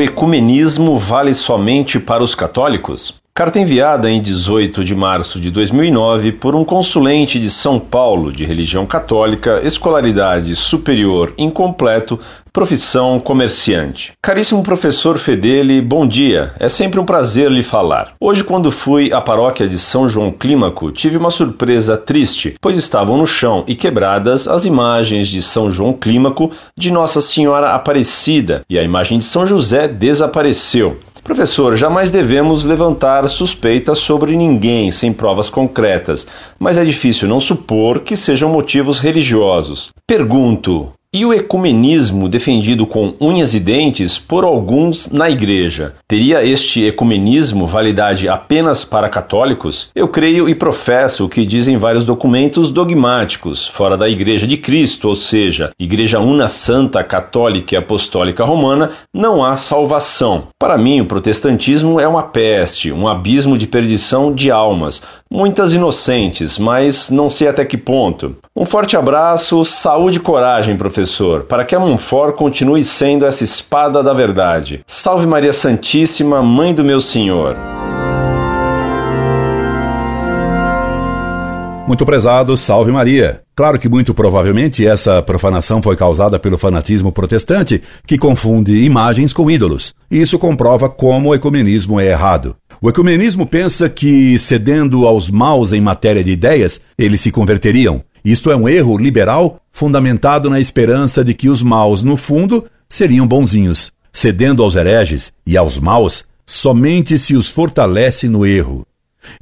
ecumenismo vale somente para os católicos? Carta enviada em 18 de março de 2009 por um consulente de São Paulo de religião católica, escolaridade superior incompleto, profissão comerciante. Caríssimo professor Fedeli, bom dia. É sempre um prazer lhe falar. Hoje, quando fui à paróquia de São João Clímaco, tive uma surpresa triste, pois estavam no chão e quebradas as imagens de São João Clímaco de Nossa Senhora Aparecida e a imagem de São José desapareceu. Professor, jamais devemos levantar suspeitas sobre ninguém sem provas concretas, mas é difícil não supor que sejam motivos religiosos. Pergunto: e o ecumenismo defendido com unhas e dentes por alguns na Igreja? Teria este ecumenismo validade apenas para católicos? Eu creio e professo o que dizem vários documentos dogmáticos, fora da Igreja de Cristo, ou seja, Igreja Una Santa Católica e Apostólica Romana, não há salvação. Para mim, o protestantismo é uma peste, um abismo de perdição de almas, muitas inocentes, mas não sei até que ponto. Um forte abraço, saúde e coragem, professor, para que a Monfort continue sendo essa espada da verdade. Salve Maria Santíssima, Mãe do meu Senhor. Muito prezado, salve Maria. Claro que muito provavelmente essa profanação foi causada pelo fanatismo protestante, que confunde imagens com ídolos. Isso comprova como o ecumenismo é errado. O ecumenismo pensa que, cedendo aos maus em matéria de ideias, eles se converteriam. Isto é um erro liberal fundamentado na esperança de que os maus, no fundo, seriam bonzinhos. Cedendo aos hereges e aos maus, somente se os fortalece no erro.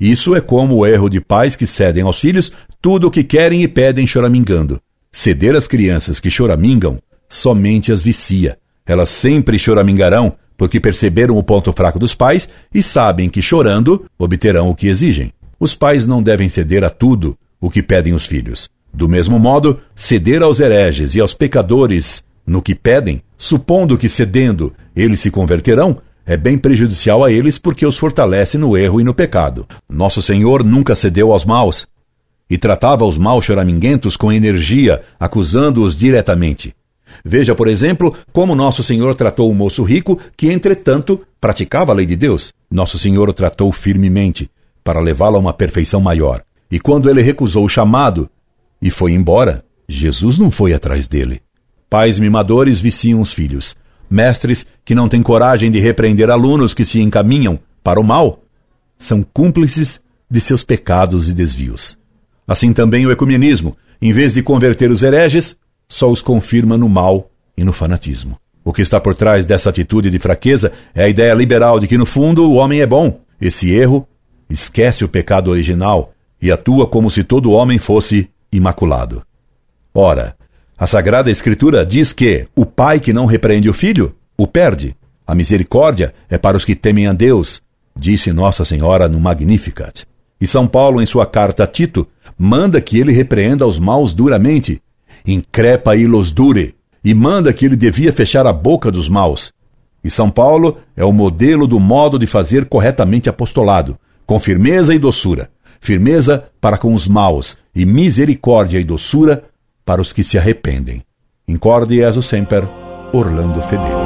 Isso é como o erro de pais que cedem aos filhos tudo o que querem e pedem choramingando. Ceder às crianças que choramingam somente as vicia. Elas sempre choramingarão porque perceberam o ponto fraco dos pais e sabem que chorando obterão o que exigem. Os pais não devem ceder a tudo o que pedem os filhos. Do mesmo modo, ceder aos hereges e aos pecadores no que pedem, supondo que cedendo eles se converterão, é bem prejudicial a eles porque os fortalece no erro e no pecado. Nosso Senhor nunca cedeu aos maus e tratava os maus choraminguentos com energia, acusando-os diretamente. Veja, por exemplo, como Nosso Senhor tratou o moço rico que, entretanto, praticava a lei de Deus. Nosso Senhor o tratou firmemente, para levá-lo a uma perfeição maior. E quando ele recusou o chamado e foi embora, Jesus não foi atrás dele. Pais mimadores viciam os filhos. Mestres que não têm coragem de repreender alunos que se encaminham para o mal são cúmplices de seus pecados e desvios. Assim também o ecumenismo, em vez de converter os hereges, só os confirma no mal e no fanatismo. O que está por trás dessa atitude de fraqueza é a ideia liberal de que, no fundo, o homem é bom. Esse erro esquece o pecado original e atua como se todo homem fosse imaculado. Ora, a Sagrada Escritura diz que o pai que não repreende o filho o perde. A misericórdia é para os que temem a Deus, disse Nossa Senhora no Magnificat. E São Paulo, em sua carta a Tito, manda que ele repreenda os maus duramente, increpa e los dure, e manda que ele devia fechar a boca dos maus. E São Paulo é o modelo do modo de fazer corretamente apostolado, com firmeza e doçura, firmeza para com os maus e misericórdia e doçura para os que se arrependem. Incorde Jesus Semper, Orlando Fedeli.